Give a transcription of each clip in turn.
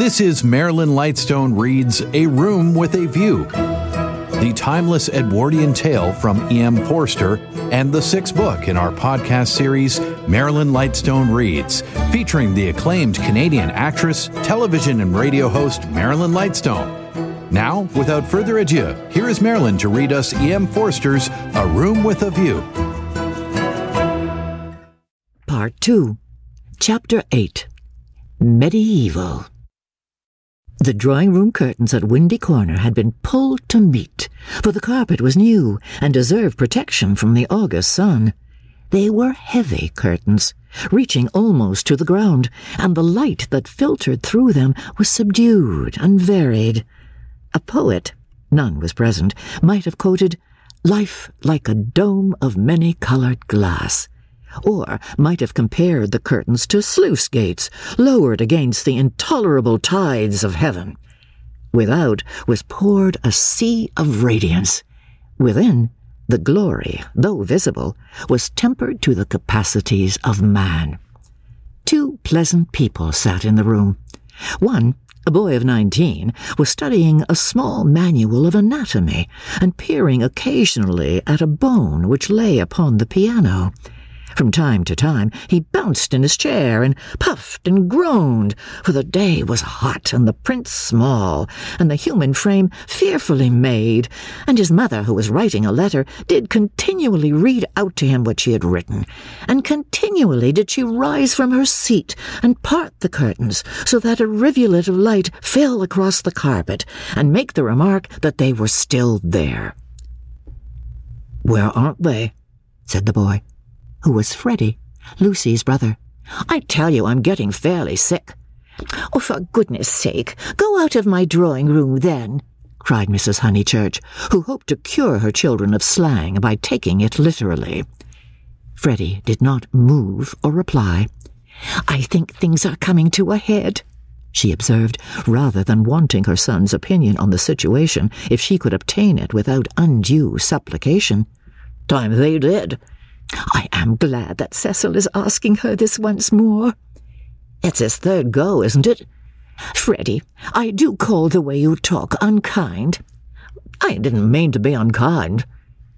This is Marilyn Lightstone reads A Room with a View, the timeless Edwardian tale from E.M. Forster, and the sixth book in our podcast series, Marilyn Lightstone Reads, featuring the acclaimed Canadian actress, television and radio host Marilyn Lightstone. Now, without further ado, here is Marilyn to read us E.M. Forster's A Room with a View. Part 2, Chapter 8 Medieval. The drawing room curtains at Windy Corner had been pulled to meet, for the carpet was new and deserved protection from the August sun. They were heavy curtains, reaching almost to the ground, and the light that filtered through them was subdued and varied. A poet, none was present, might have quoted, Life like a dome of many coloured glass, or might have compared the curtains to sluice gates lowered against the intolerable tides of heaven. Without was poured a sea of radiance. Within, the glory, though visible, was tempered to the capacities of man. Two pleasant people sat in the room. One a boy of nineteen, was studying a small manual of anatomy and peering occasionally at a bone which lay upon the piano. From time to time he bounced in his chair and puffed and groaned, for the day was hot and the print small, and the human frame fearfully made, and his mother, who was writing a letter, did continually read out to him what she had written, and continually did she rise from her seat and part the curtains so that a rivulet of light fell across the carpet, and make the remark that they were still there. Where aren't they? said the boy who was Freddie, Lucy's brother. I tell you, I'm getting fairly sick. Oh, for goodness sake, go out of my drawing room then, cried Mrs. Honeychurch, who hoped to cure her children of slang by taking it literally. Freddie did not move or reply. I think things are coming to a head, she observed, rather than wanting her son's opinion on the situation if she could obtain it without undue supplication. Time they did, I am glad that Cecil is asking her this once more. It's his third go, isn't it? Freddie, I do call the way you talk unkind. I didn't mean to be unkind.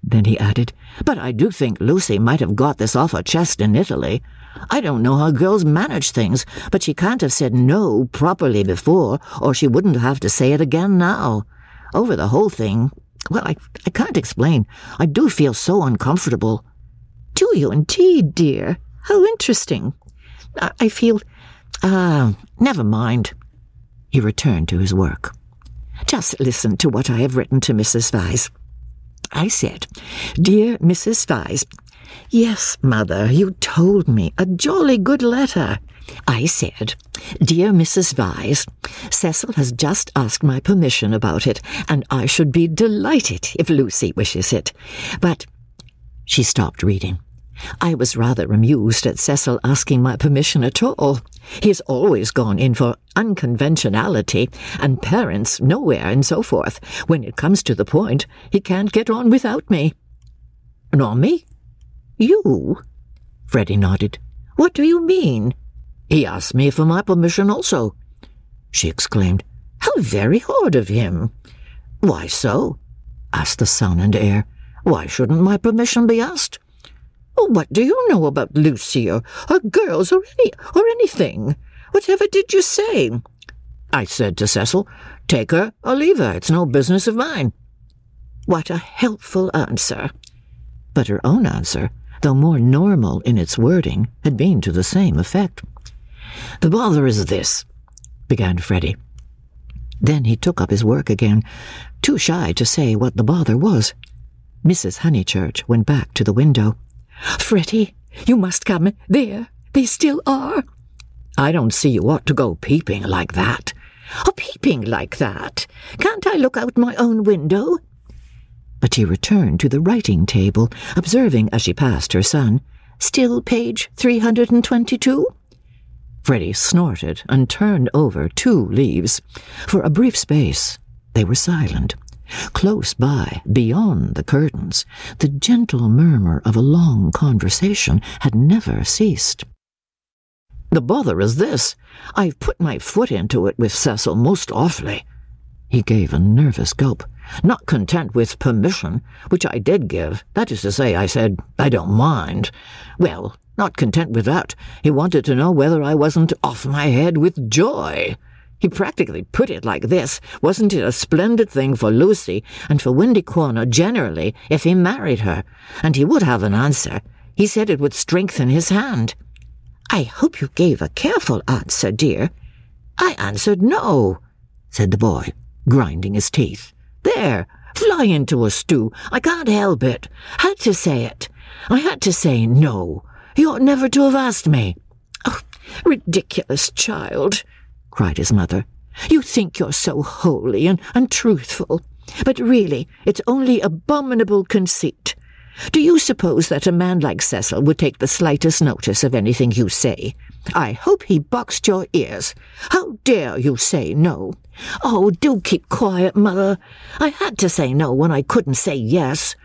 Then he added, But I do think Lucy might have got this off her chest in Italy. I don't know how girls manage things, but she can't have said no properly before, or she wouldn't have to say it again now. Over the whole thing, well, I, I can't explain. I do feel so uncomfortable. Do you indeed, dear? How interesting. I, I feel. Ah, never mind. He returned to his work. Just listen to what I have written to Mrs. Vyse. I said, Dear Mrs. Vyse, Yes, mother, you told me. A jolly good letter. I said, Dear Mrs. Vyse, Cecil has just asked my permission about it, and I should be delighted if Lucy wishes it. But she stopped reading. I was rather amused at Cecil asking my permission at all. He has always gone in for unconventionality, and parents nowhere, and so forth. When it comes to the point, he can't get on without me. Nor me? You? Freddy nodded. What do you mean? He asked me for my permission also. She exclaimed. How very odd of him. Why so? asked the son and heir. Why shouldn't my permission be asked? Oh, what do you know about Lucy or, or girls or any or anything? Whatever did you say? I said to Cecil, Take her or leave her. It's no business of mine. What a helpful answer. But her own answer, though more normal in its wording, had been to the same effect. The bother is this, began Freddie. Then he took up his work again, too shy to say what the bother was. Mrs. Honeychurch went back to the window. Freddie, you must come. There, they still are. I don't see you ought to go peeping like that. Oh, peeping like that. Can't I look out my own window? But she returned to the writing table, observing as she passed her son, Still page 322? Freddie snorted and turned over two leaves. For a brief space, they were silent. Close by, beyond the curtains, the gentle murmur of a long conversation had never ceased. The bother is this. I've put my foot into it with Cecil most awfully. He gave a nervous gulp, not content with permission, which I did give. That is to say, I said, I don't mind. Well, not content with that, he wanted to know whether I wasn't off my head with joy. He practically put it like this Wasn't it a splendid thing for Lucy and for Windy Corner generally if he married her? And he would have an answer. He said it would strengthen his hand. I hope you gave a careful answer, dear. I answered no, said the boy, grinding his teeth. There, fly into a stew. I can't help it. Had to say it. I had to say no. You ought never to have asked me. Oh, ridiculous child, cried his mother. You think you're so holy and, and truthful, but really it's only abominable conceit. Do you suppose that a man like Cecil would take the slightest notice of anything you say? I hope he boxed your ears. How dare you say no? Oh, do keep quiet, Mother. I had to say no when I couldn't say yes.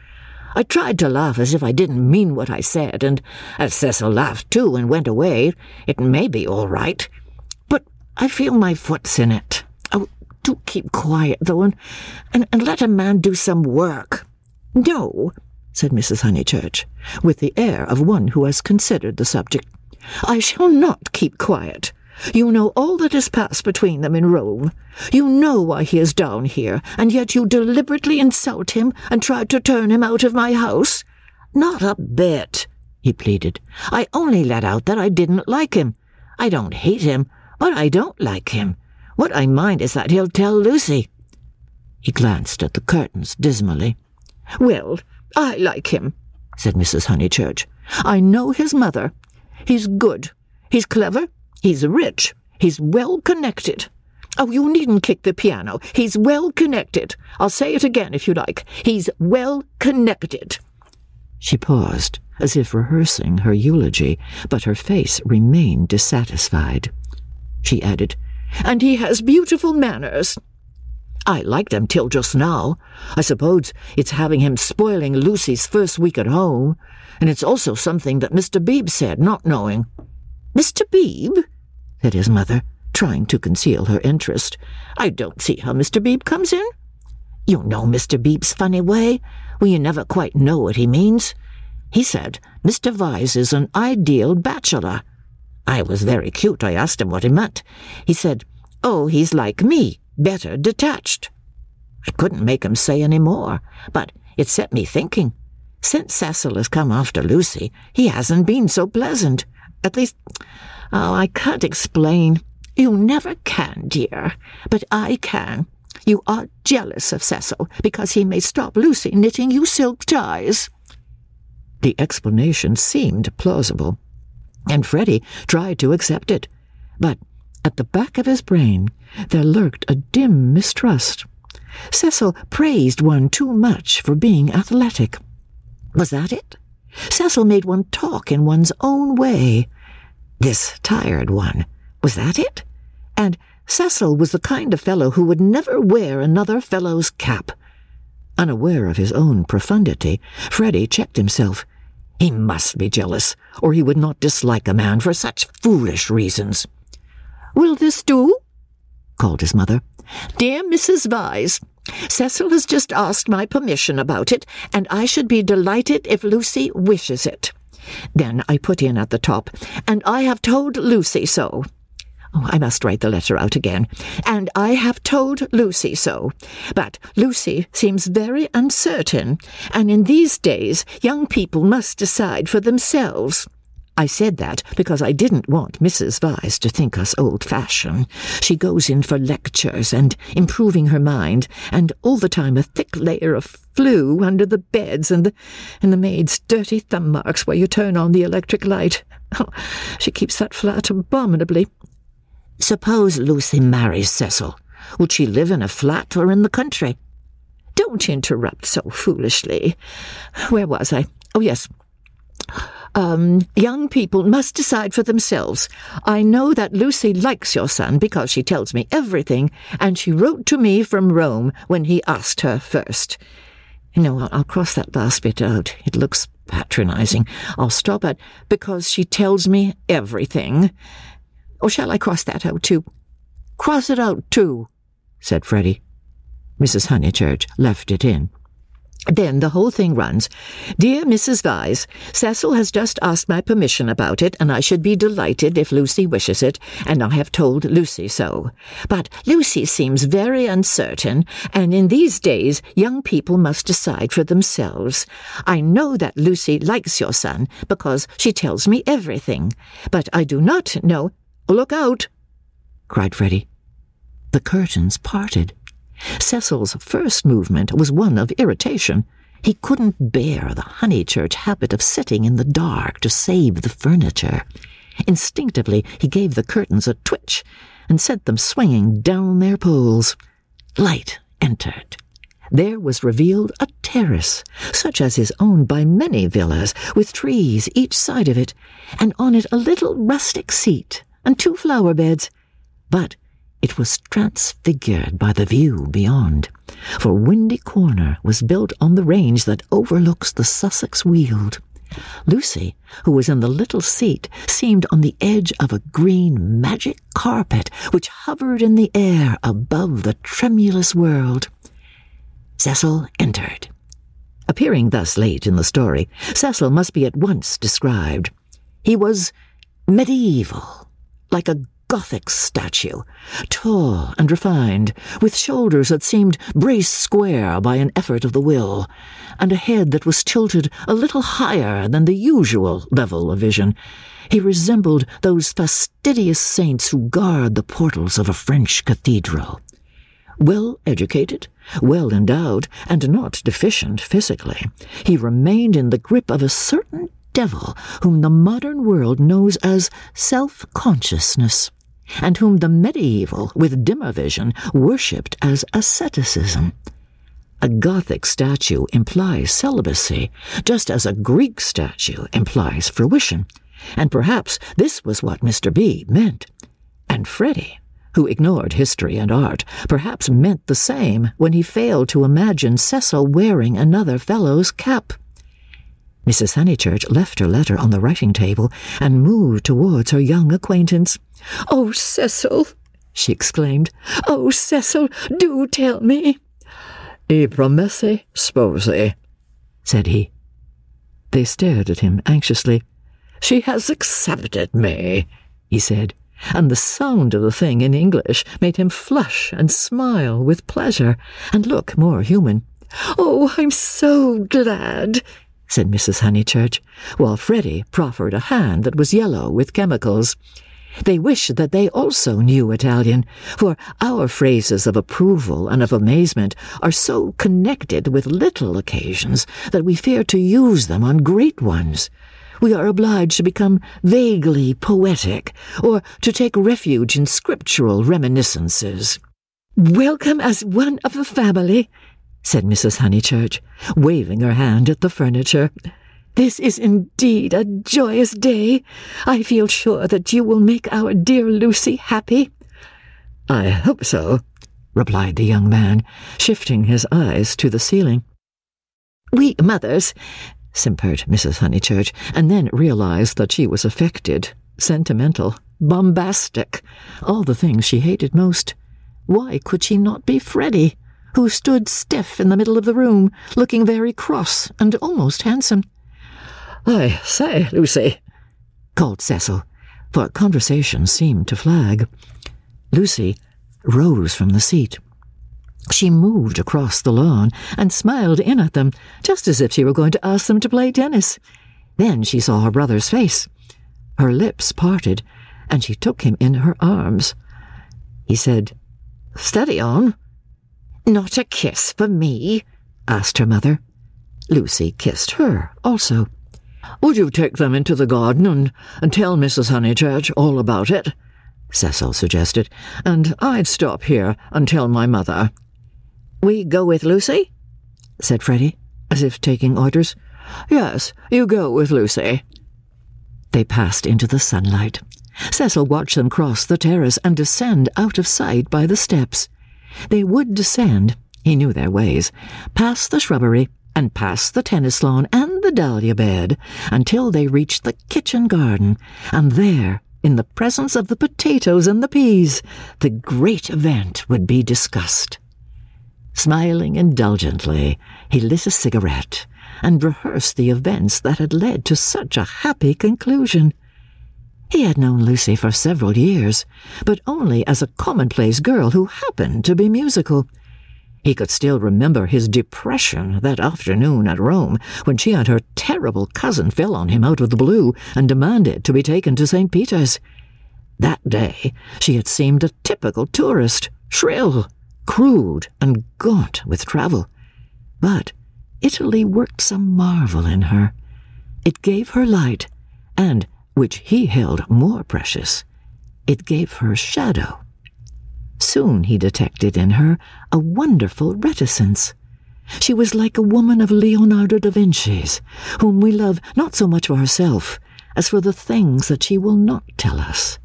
I tried to laugh as if I didn't mean what I said, and as Cecil laughed too and went away, it may be all right. I feel my foot's in it. Oh, do keep quiet, though, and, and, and let a man do some work. No, said Mrs. Honeychurch, with the air of one who has considered the subject. I shall not keep quiet. You know all that has passed between them in Rome. You know why he is down here, and yet you deliberately insult him and try to turn him out of my house? Not a bit, he pleaded. I only let out that I didn't like him. I don't hate him, but I don't like him. What I mind is that he'll tell Lucy. He glanced at the curtains dismally. Well, I like him, said Mrs. Honeychurch. I know his mother. He's good. He's clever. He's rich. He's well connected. Oh, you needn't kick the piano. He's well connected. I'll say it again if you like. He's well connected. She paused, as if rehearsing her eulogy, but her face remained dissatisfied. She added, And he has beautiful manners. I liked him till just now. I suppose it's having him spoiling Lucy's first week at home, and it's also something that Mr. Beebe said, not knowing. Mr. Beebe? said his mother, trying to conceal her interest. I don't see how Mr. Beebe comes in. You know Mr. Beebe's funny way, when you never quite know what he means. He said Mr. Vyse is an ideal bachelor. I was very cute. I asked him what he meant. He said, Oh, he's like me, better detached. I couldn't make him say any more, but it set me thinking. Since Cecil has come after Lucy, he hasn't been so pleasant. At least, oh, I can't explain. You never can, dear, but I can. You are jealous of Cecil because he may stop Lucy knitting you silk ties. The explanation seemed plausible, and Freddie tried to accept it, but at the back of his brain, there lurked a dim mistrust. Cecil praised one too much for being athletic. Was that it? Cecil made one talk in one's own way. This tired one. Was that it? And Cecil was the kind of fellow who would never wear another fellow's cap. Unaware of his own profundity, Freddie checked himself. He must be jealous, or he would not dislike a man for such foolish reasons. Will this do? called his mother. Dear Mrs. Vyse, Cecil has just asked my permission about it, and I should be delighted if Lucy wishes it. Then I put in at the top, and I have told Lucy so. Oh, I must write the letter out again. And I have told Lucy so. But Lucy seems very uncertain, and in these days young people must decide for themselves. I said that because I didn't want Mrs. Vyse to think us old-fashioned. She goes in for lectures and improving her mind, and all the time a thick layer of flue under the beds and the, and the maid's dirty thumb marks where you turn on the electric light. Oh, she keeps that flat abominably. Suppose Lucy marries Cecil. Would she live in a flat or in the country? Don't interrupt so foolishly. Where was I? Oh, yes um, young people must decide for themselves. I know that Lucy likes your son because she tells me everything, and she wrote to me from Rome when he asked her first. No, I'll, I'll cross that last bit out. It looks patronizing. I'll stop at because she tells me everything. Or shall I cross that out too? Cross it out too, said Freddie. Mrs. Honeychurch left it in. Then the whole thing runs. Dear Mrs. Vyse, Cecil has just asked my permission about it, and I should be delighted if Lucy wishes it, and I have told Lucy so. But Lucy seems very uncertain, and in these days young people must decide for themselves. I know that Lucy likes your son, because she tells me everything, but I do not know. Look out! cried Freddie. The curtains parted. Cecil's first movement was one of irritation. He couldn't bear the Honeychurch habit of sitting in the dark to save the furniture. Instinctively, he gave the curtains a twitch and sent them swinging down their poles. Light entered. There was revealed a terrace, such as is owned by many villas, with trees each side of it, and on it a little rustic seat and two flower beds. But it was transfigured by the view beyond, for Windy Corner was built on the range that overlooks the Sussex Weald. Lucy, who was in the little seat, seemed on the edge of a green magic carpet which hovered in the air above the tremulous world. Cecil entered. Appearing thus late in the story, Cecil must be at once described. He was medieval, like a Gothic statue, tall and refined, with shoulders that seemed braced square by an effort of the will, and a head that was tilted a little higher than the usual level of vision. He resembled those fastidious saints who guard the portals of a French cathedral. Well educated, well endowed, and not deficient physically, he remained in the grip of a certain devil whom the modern world knows as self consciousness and whom the medieval, with dimmer vision, worshipped as asceticism. A Gothic statue implies celibacy, just as a Greek statue implies fruition, and perhaps this was what Mr. Beebe meant. And Freddy, who ignored history and art, perhaps meant the same when he failed to imagine Cecil wearing another fellow's cap. Mrs. Honeychurch left her letter on the writing table and moved towards her young acquaintance. Oh, Cecil, she exclaimed. Oh, Cecil, do tell me. Eh, I promessi sposi, said he. They stared at him anxiously. She has accepted me, he said, and the sound of the thing in English made him flush and smile with pleasure and look more human. Oh, I'm so glad, said Mrs. Honeychurch, while Freddie proffered a hand that was yellow with chemicals. They wished that they also knew Italian, for our phrases of approval and of amazement are so connected with little occasions that we fear to use them on great ones. We are obliged to become vaguely poetic, or to take refuge in scriptural reminiscences. Welcome as one of the family, said Mrs. Honeychurch, waving her hand at the furniture. This is indeed a joyous day. I feel sure that you will make our dear Lucy happy. I hope so, replied the young man, shifting his eyes to the ceiling. We mothers, simpered Mrs. Honeychurch, and then realized that she was affected, sentimental, bombastic, all the things she hated most. Why could she not be Freddie, who stood stiff in the middle of the room, looking very cross and almost handsome? I say, Lucy, called Cecil, for conversation seemed to flag. Lucy rose from the seat. She moved across the lawn and smiled in at them, just as if she were going to ask them to play tennis. Then she saw her brother's face. Her lips parted, and she took him in her arms. He said, Steady on. Not a kiss for me? asked her mother. Lucy kissed her also. Would you take them into the garden and, and tell Mrs. Honeychurch all about it? Cecil suggested, and I'd stop here and tell my mother. We go with Lucy? said Freddie, as if taking orders. Yes, you go with Lucy. They passed into the sunlight. Cecil watched them cross the terrace and descend out of sight by the steps. They would descend, he knew their ways, past the shrubbery and past the tennis lawn and the dahlia bed until they reached the kitchen garden, and there, in the presence of the potatoes and the peas, the great event would be discussed. Smiling indulgently, he lit a cigarette and rehearsed the events that had led to such a happy conclusion. He had known Lucy for several years, but only as a commonplace girl who happened to be musical. He could still remember his depression that afternoon at Rome when she and her terrible cousin fell on him out of the blue and demanded to be taken to St. Peter's. That day she had seemed a typical tourist, shrill, crude and gaunt with travel. But Italy worked some marvel in her. It gave her light, and, which he held more precious, it gave her shadow. Soon he detected in her a wonderful reticence. She was like a woman of Leonardo da Vinci's, whom we love not so much for herself as for the things that she will not tell us.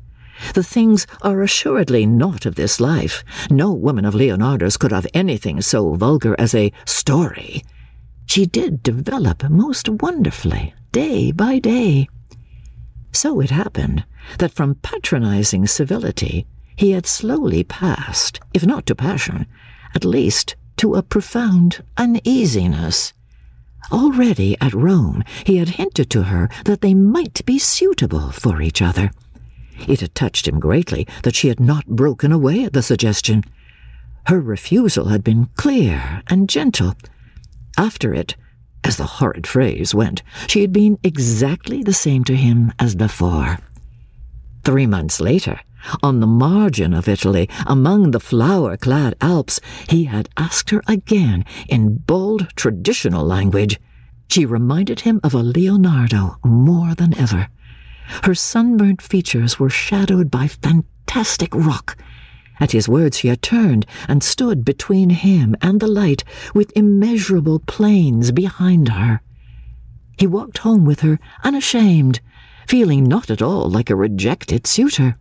The things are assuredly not of this life. No woman of Leonardo's could have anything so vulgar as a story. She did develop most wonderfully, day by day. So it happened that from patronizing civility, he had slowly passed, if not to passion, at least to a profound uneasiness. Already at Rome, he had hinted to her that they might be suitable for each other. It had touched him greatly that she had not broken away at the suggestion. Her refusal had been clear and gentle. After it, as the horrid phrase went, she had been exactly the same to him as before. Three months later, on the margin of Italy, among the flower clad Alps, he had asked her again in bold traditional language. She reminded him of a Leonardo more than ever. Her sunburnt features were shadowed by fantastic rock. At his words, she had turned and stood between him and the light, with immeasurable plains behind her. He walked home with her, unashamed, feeling not at all like a rejected suitor.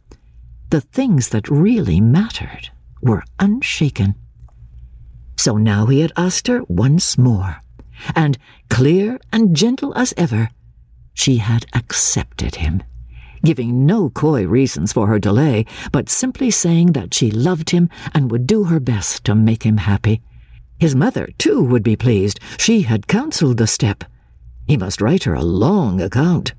The things that really mattered were unshaken. So now he had asked her once more, and, clear and gentle as ever, she had accepted him, giving no coy reasons for her delay, but simply saying that she loved him and would do her best to make him happy. His mother, too, would be pleased. She had counselled the step. He must write her a long account.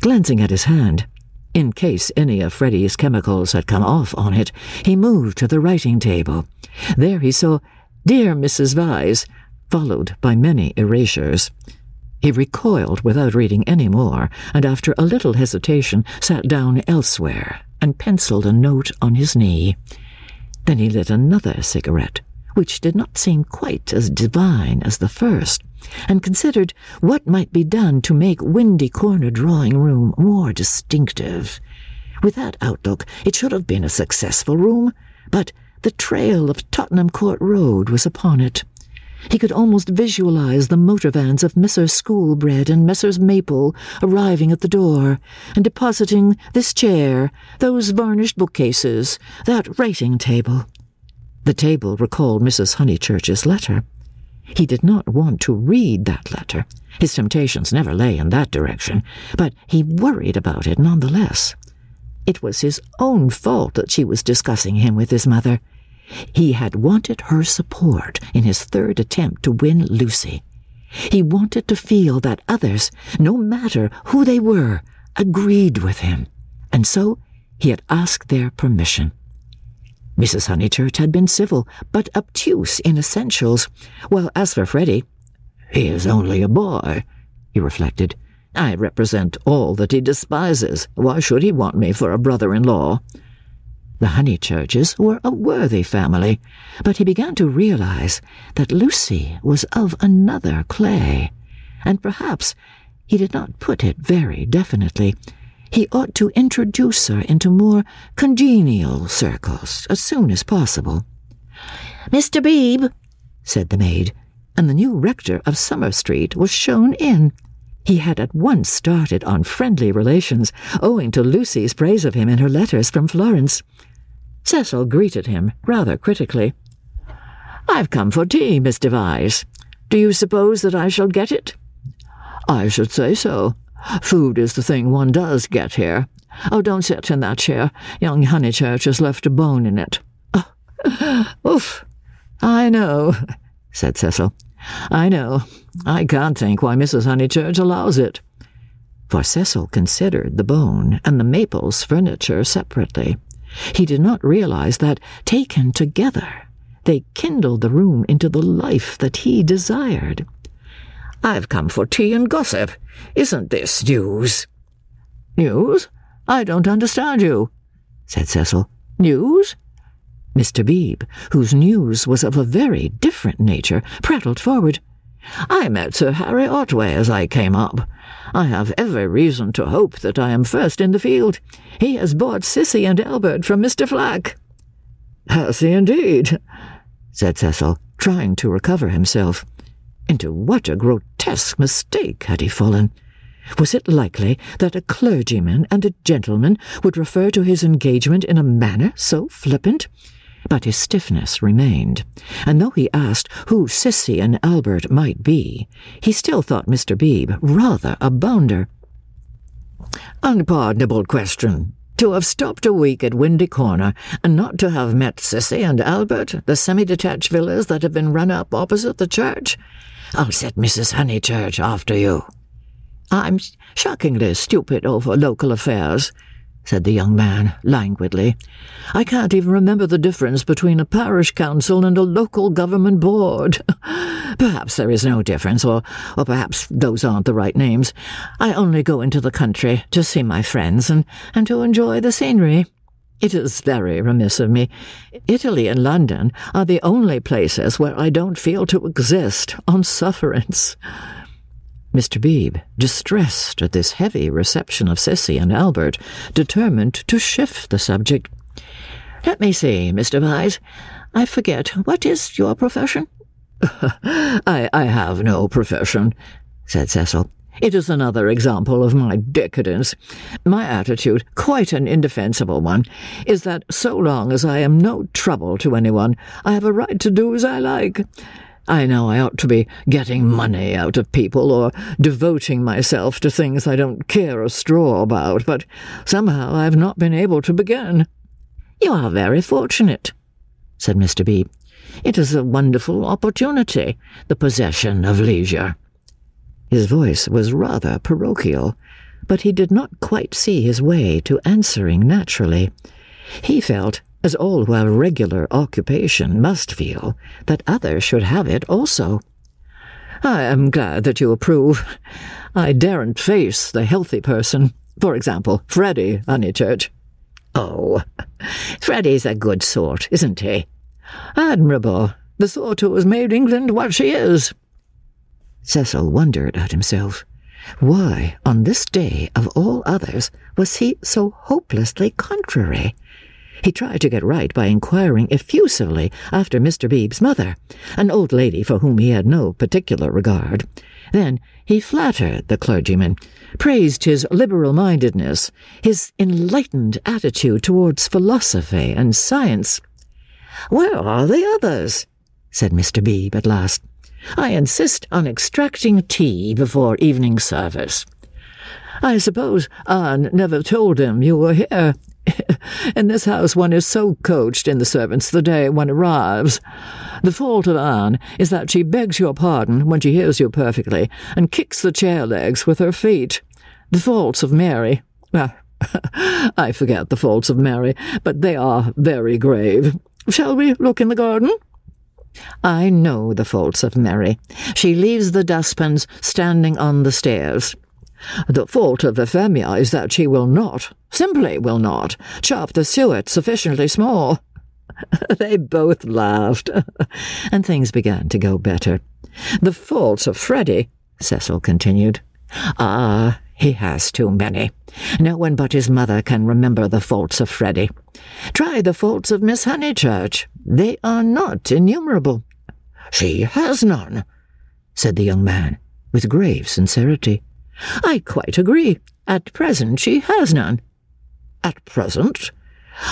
Glancing at his hand, in case any of Freddie's chemicals had come off on it, he moved to the writing table. There he saw Dear Mrs. Vyse, followed by many erasures. He recoiled without reading any more, and after a little hesitation sat down elsewhere and penciled a note on his knee. Then he lit another cigarette, which did not seem quite as divine as the first, and considered what might be done to make Windy Corner drawing room more distinctive. With that outlook, it should have been a successful room, but the trail of Tottenham Court Road was upon it. He could almost visualize the motor vans of Messrs. Shoolbred and Messrs. Maple arriving at the door and depositing this chair, those varnished bookcases, that writing table. The table recalled Mrs. Honeychurch's letter. He did not want to read that letter. His temptations never lay in that direction, but he worried about it none the less. It was his own fault that she was discussing him with his mother. He had wanted her support in his third attempt to win Lucy. He wanted to feel that others, no matter who they were, agreed with him, and so he had asked their permission. Mrs. Honeychurch had been civil, but obtuse in essentials, while as for Freddie, he is only a boy, he reflected. I represent all that he despises. Why should he want me for a brother-in-law? The Honeychurches were a worthy family, but he began to realize that Lucy was of another clay, and perhaps he did not put it very definitely. He ought to introduce her into more congenial circles as soon as possible. Mr. Beebe, said the maid, and the new rector of Summer Street was shown in. He had at once started on friendly relations, owing to Lucy's praise of him in her letters from Florence. Cecil greeted him rather critically. I've come for tea, Mr. Vyse. Do you suppose that I shall get it? I should say so. Food is the thing one does get here. Oh, don't sit in that chair. Young Honeychurch has left a bone in it. Oh, oof. I know, said Cecil. I know. I can't think why Mrs. Honeychurch allows it. For Cecil considered the bone and the Maples furniture separately. He did not realize that, taken together, they kindled the room into the life that he desired. I've come for tea and gossip. Isn't this news? News? I don't understand you, said Cecil. News? Mr. Beebe, whose news was of a very different nature, prattled forward. I met Sir Harry Otway as I came up. I have every reason to hope that I am first in the field. He has bought Cissy and Albert from Mr. Flack. Has he indeed? said Cecil, trying to recover himself. Into what a grotesque mistake had he fallen! Was it likely that a clergyman and a gentleman would refer to his engagement in a manner so flippant? But his stiffness remained, and though he asked who Cissy and Albert might be, he still thought Mr. Beebe rather a bounder. Unpardonable question. To have stopped a week at Windy Corner and not to have met Cissy and Albert, the semi-detached villas that have been run up opposite the church? I'll set Mrs. Honeychurch after you. I'm shockingly stupid over local affairs, said the young man languidly. I can't even remember the difference between a parish council and a local government board. perhaps there is no difference, or, or perhaps those aren't the right names. I only go into the country to see my friends and, and to enjoy the scenery. It is very remiss of me. Italy and London are the only places where I don't feel to exist on sufferance. Mr. Beebe, distressed at this heavy reception of Cissy and Albert, determined to shift the subject. Let me see, Mr. Vyse. I forget, what is your profession? I, I have no profession, said Cecil. It is another example of my decadence. My attitude, quite an indefensible one, is that so long as I am no trouble to anyone, I have a right to do as I like. I know I ought to be getting money out of people or devoting myself to things I don't care a straw about, but somehow I've not been able to begin. You are very fortunate, said Mr. Beebe. It is a wonderful opportunity, the possession of leisure. His voice was rather parochial, but he did not quite see his way to answering naturally. He felt as all who have regular occupation must feel, that others should have it also. I am glad that you approve. I daren't face the healthy person. For example, Freddy Honeychurch. Oh, Freddy's a good sort, isn't he? Admirable. The sort who has made England what she is. Cecil wondered at himself. Why, on this day of all others, was he so hopelessly contrary? He tried to get right by inquiring effusively after Mr. Beebe's mother, an old lady for whom he had no particular regard. Then he flattered the clergyman, praised his liberal mindedness, his enlightened attitude towards philosophy and science. Where are the others? said Mr. Beebe at last. I insist on extracting tea before evening service. I suppose Anne never told him you were here, in this house, one is so coached in the servants the day one arrives. The fault of Anne is that she begs your pardon when she hears you perfectly, and kicks the chair legs with her feet. The faults of Mary, well, I forget the faults of Mary, but they are very grave. Shall we look in the garden? I know the faults of Mary. She leaves the dustpans standing on the stairs. The fault of Euphemia is that she will not, simply will not, chop the suet sufficiently small. they both laughed, and things began to go better. The faults of Freddy, Cecil continued. Ah, he has too many. No one but his mother can remember the faults of Freddy. Try the faults of Miss Honeychurch. They are not innumerable. She has none, said the young man, with grave sincerity. I quite agree. At present she has none. At present?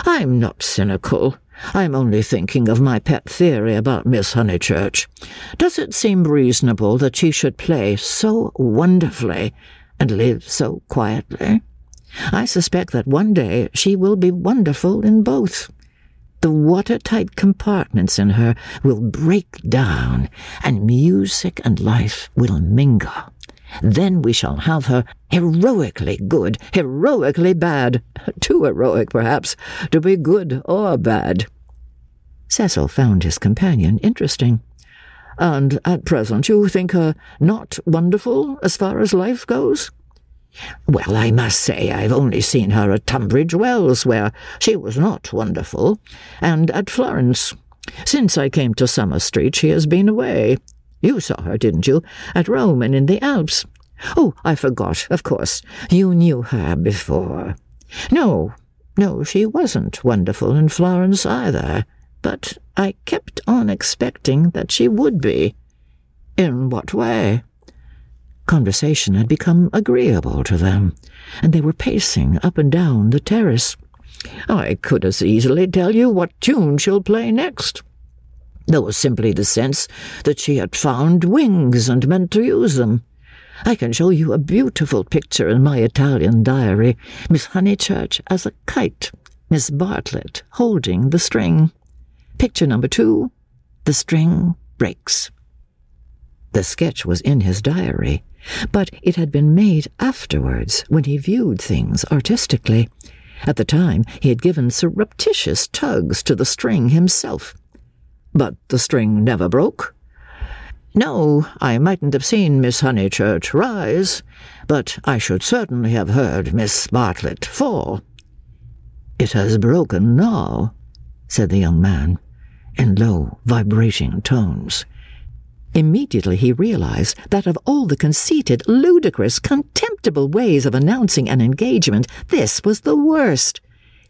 I'm not cynical. I'm only thinking of my pet theory about Miss Honeychurch. Does it seem reasonable that she should play so wonderfully and live so quietly? I suspect that one day she will be wonderful in both. The watertight compartments in her will break down, and music and life will mingle. Then we shall have her heroically good, heroically bad, too heroic, perhaps, to be good or bad. Cecil found his companion interesting. And at present you think her not wonderful as far as life goes? Well, I must say I've only seen her at Tunbridge Wells, where she was not wonderful, and at Florence. Since I came to Summer Street, she has been away. You saw her, didn't you, at Rome and in the Alps? Oh, I forgot, of course. You knew her before. No, no, she wasn't wonderful in Florence either, but I kept on expecting that she would be. In what way? Conversation had become agreeable to them, and they were pacing up and down the terrace. I could as easily tell you what tune she'll play next. There was simply the sense that she had found wings and meant to use them. I can show you a beautiful picture in my Italian diary. Miss Honeychurch as a kite, Miss Bartlett holding the string. Picture number two, the string breaks. The sketch was in his diary, but it had been made afterwards when he viewed things artistically. At the time, he had given surreptitious tugs to the string himself. But the string never broke. No, I mightn't have seen Miss Honeychurch rise, but I should certainly have heard Miss Bartlett fall. It has broken now, said the young man, in low, vibrating tones. Immediately he realized that of all the conceited, ludicrous, contemptible ways of announcing an engagement, this was the worst.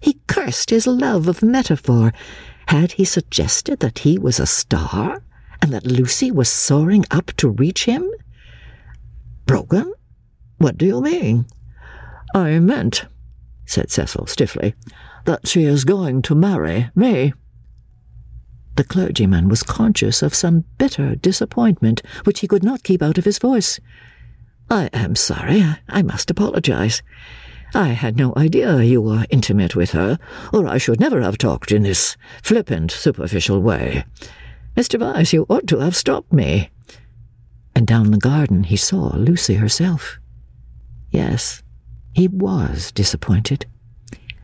He cursed his love of metaphor. Had he suggested that he was a star, and that Lucy was soaring up to reach him? Broken? What do you mean? I meant, said Cecil stiffly, that she is going to marry me. The clergyman was conscious of some bitter disappointment which he could not keep out of his voice. I am sorry. I must apologize. I had no idea you were intimate with her, or I should never have talked in this flippant, superficial way. Mr. Vyse, you ought to have stopped me. And down the garden he saw Lucy herself. Yes, he was disappointed.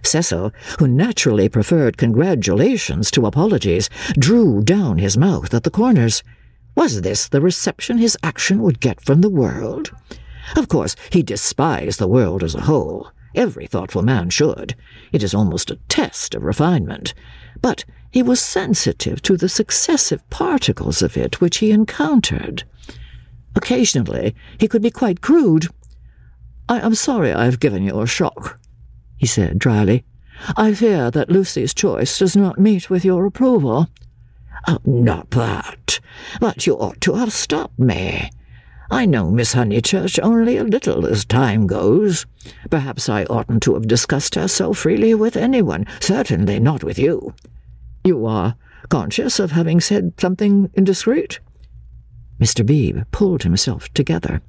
Cecil, who naturally preferred congratulations to apologies, drew down his mouth at the corners. Was this the reception his action would get from the world? Of course, he despised the world as a whole. Every thoughtful man should. It is almost a test of refinement. But he was sensitive to the successive particles of it which he encountered. Occasionally, he could be quite crude. I am sorry I have given you a shock he said dryly. I fear that Lucy's choice does not meet with your approval. Oh, not that. But you ought to have stopped me. I know Miss Honeychurch only a little as time goes. Perhaps I oughtn't to have discussed her so freely with anyone, certainly not with you. You are conscious of having said something indiscreet? Mr. Beebe pulled himself together.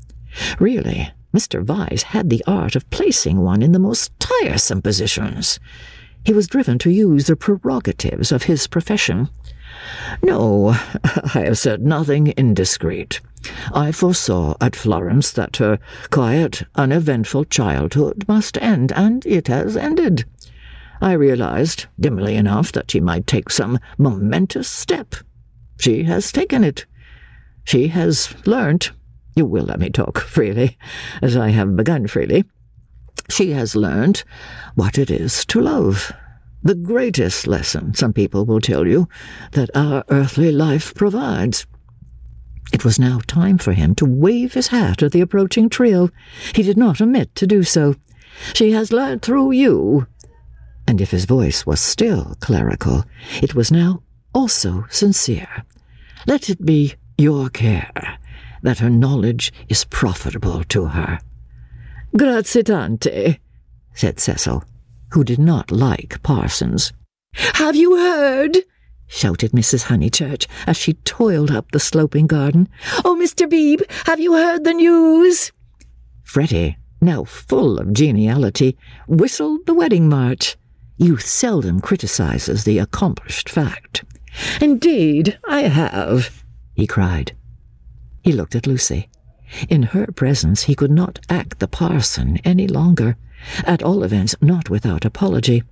Really, Mr. Vyse had the art of placing one in the most tiresome positions. He was driven to use the prerogatives of his profession. No, I have said nothing indiscreet. I foresaw at Florence that her quiet, uneventful childhood must end, and it has ended. I realized, dimly enough, that she might take some momentous step. She has taken it. She has learnt you will let me talk freely, as I have begun freely. She has learnt what it is to love. The greatest lesson, some people will tell you, that our earthly life provides. It was now time for him to wave his hat at the approaching trio. He did not omit to do so. She has learned through you. And if his voice was still clerical, it was now also sincere. Let it be your care that her knowledge is profitable to her. Grazie tante, said Cecil, who did not like parsons. Have you heard? Shouted Mrs. Honeychurch as she toiled up the sloping garden. Oh, Mr. Beebe, have you heard the news? Freddie, now full of geniality, whistled the wedding march. Youth seldom criticizes the accomplished fact. Indeed, I have, he cried. He looked at Lucy. In her presence he could not act the parson any longer, at all events not without apology.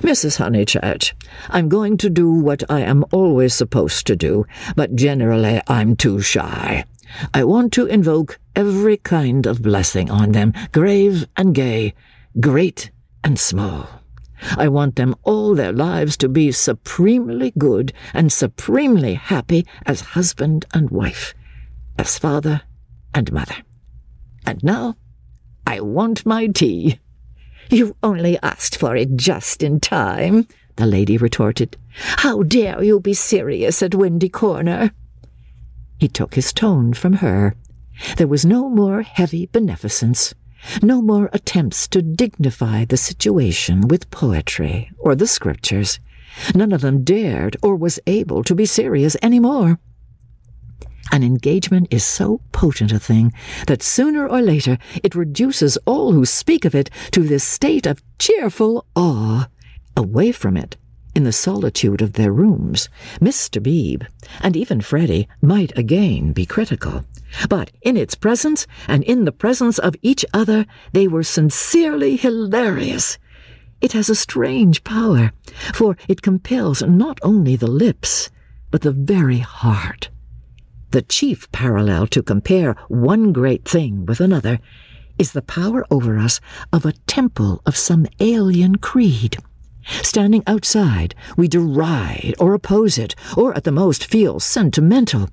Mrs. Honeychurch, I'm going to do what I am always supposed to do, but generally I'm too shy. I want to invoke every kind of blessing on them, grave and gay, great and small. I want them all their lives to be supremely good and supremely happy as husband and wife, as father and mother. And now I want my tea. You only asked for it just in time, the lady retorted. How dare you be serious at Windy Corner? He took his tone from her. There was no more heavy beneficence, no more attempts to dignify the situation with poetry or the scriptures. None of them dared or was able to be serious any more. An engagement is so potent a thing that sooner or later it reduces all who speak of it to this state of cheerful awe. Away from it, in the solitude of their rooms, Mr. Beebe, and even Freddie, might again be critical. But in its presence, and in the presence of each other, they were sincerely hilarious. It has a strange power, for it compels not only the lips, but the very heart the chief parallel to compare one great thing with another is the power over us of a temple of some alien creed. Standing outside, we deride or oppose it, or at the most feel sentimental.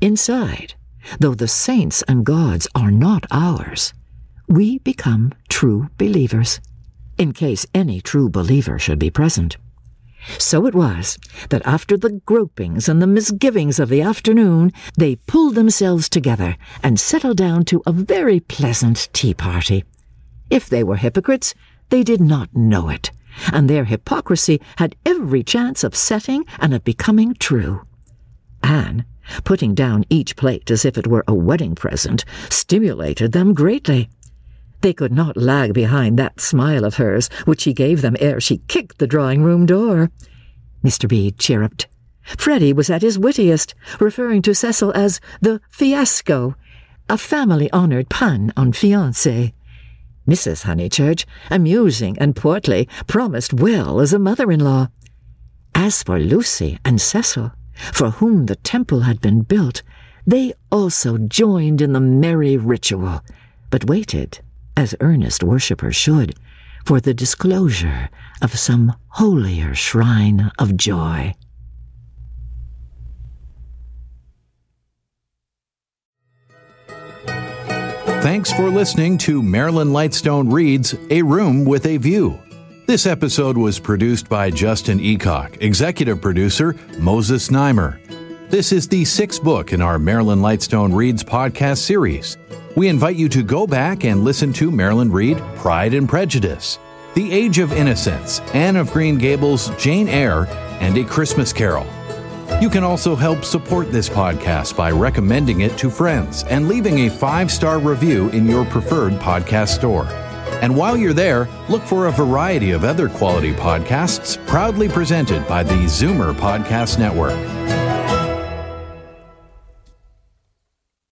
Inside, though the saints and gods are not ours, we become true believers, in case any true believer should be present. So it was that after the gropings and the misgivings of the afternoon, they pulled themselves together and settled down to a very pleasant tea party. If they were hypocrites, they did not know it, and their hypocrisy had every chance of setting and of becoming true. Anne, putting down each plate as if it were a wedding present, stimulated them greatly. They could not lag behind that smile of hers, which she gave them ere she kicked the drawing room door. Mr. Beebe chirruped. Freddie was at his wittiest, referring to Cecil as the fiasco, a family-honoured pun on fiancé. Mrs. Honeychurch, amusing and portly, promised well as a mother-in-law. As for Lucy and Cecil, for whom the temple had been built, they also joined in the merry ritual, but waited as earnest worshippers should, for the disclosure of some holier shrine of joy. Thanks for listening to Marilyn Lightstone Reads A Room with a View. This episode was produced by Justin Eacock, executive producer Moses Znaimer. This is the sixth book in our Marilyn Lightstone Reads podcast series. We invite you to go back and listen to Marilyn read Pride and Prejudice, The Age of Innocence, Anne of Green Gables, Jane Eyre, and A Christmas Carol. You can also help support this podcast by recommending it to friends and leaving a five star review in your preferred podcast store. And while you're there, look for a variety of other quality podcasts proudly presented by the Zoomer Podcast Network.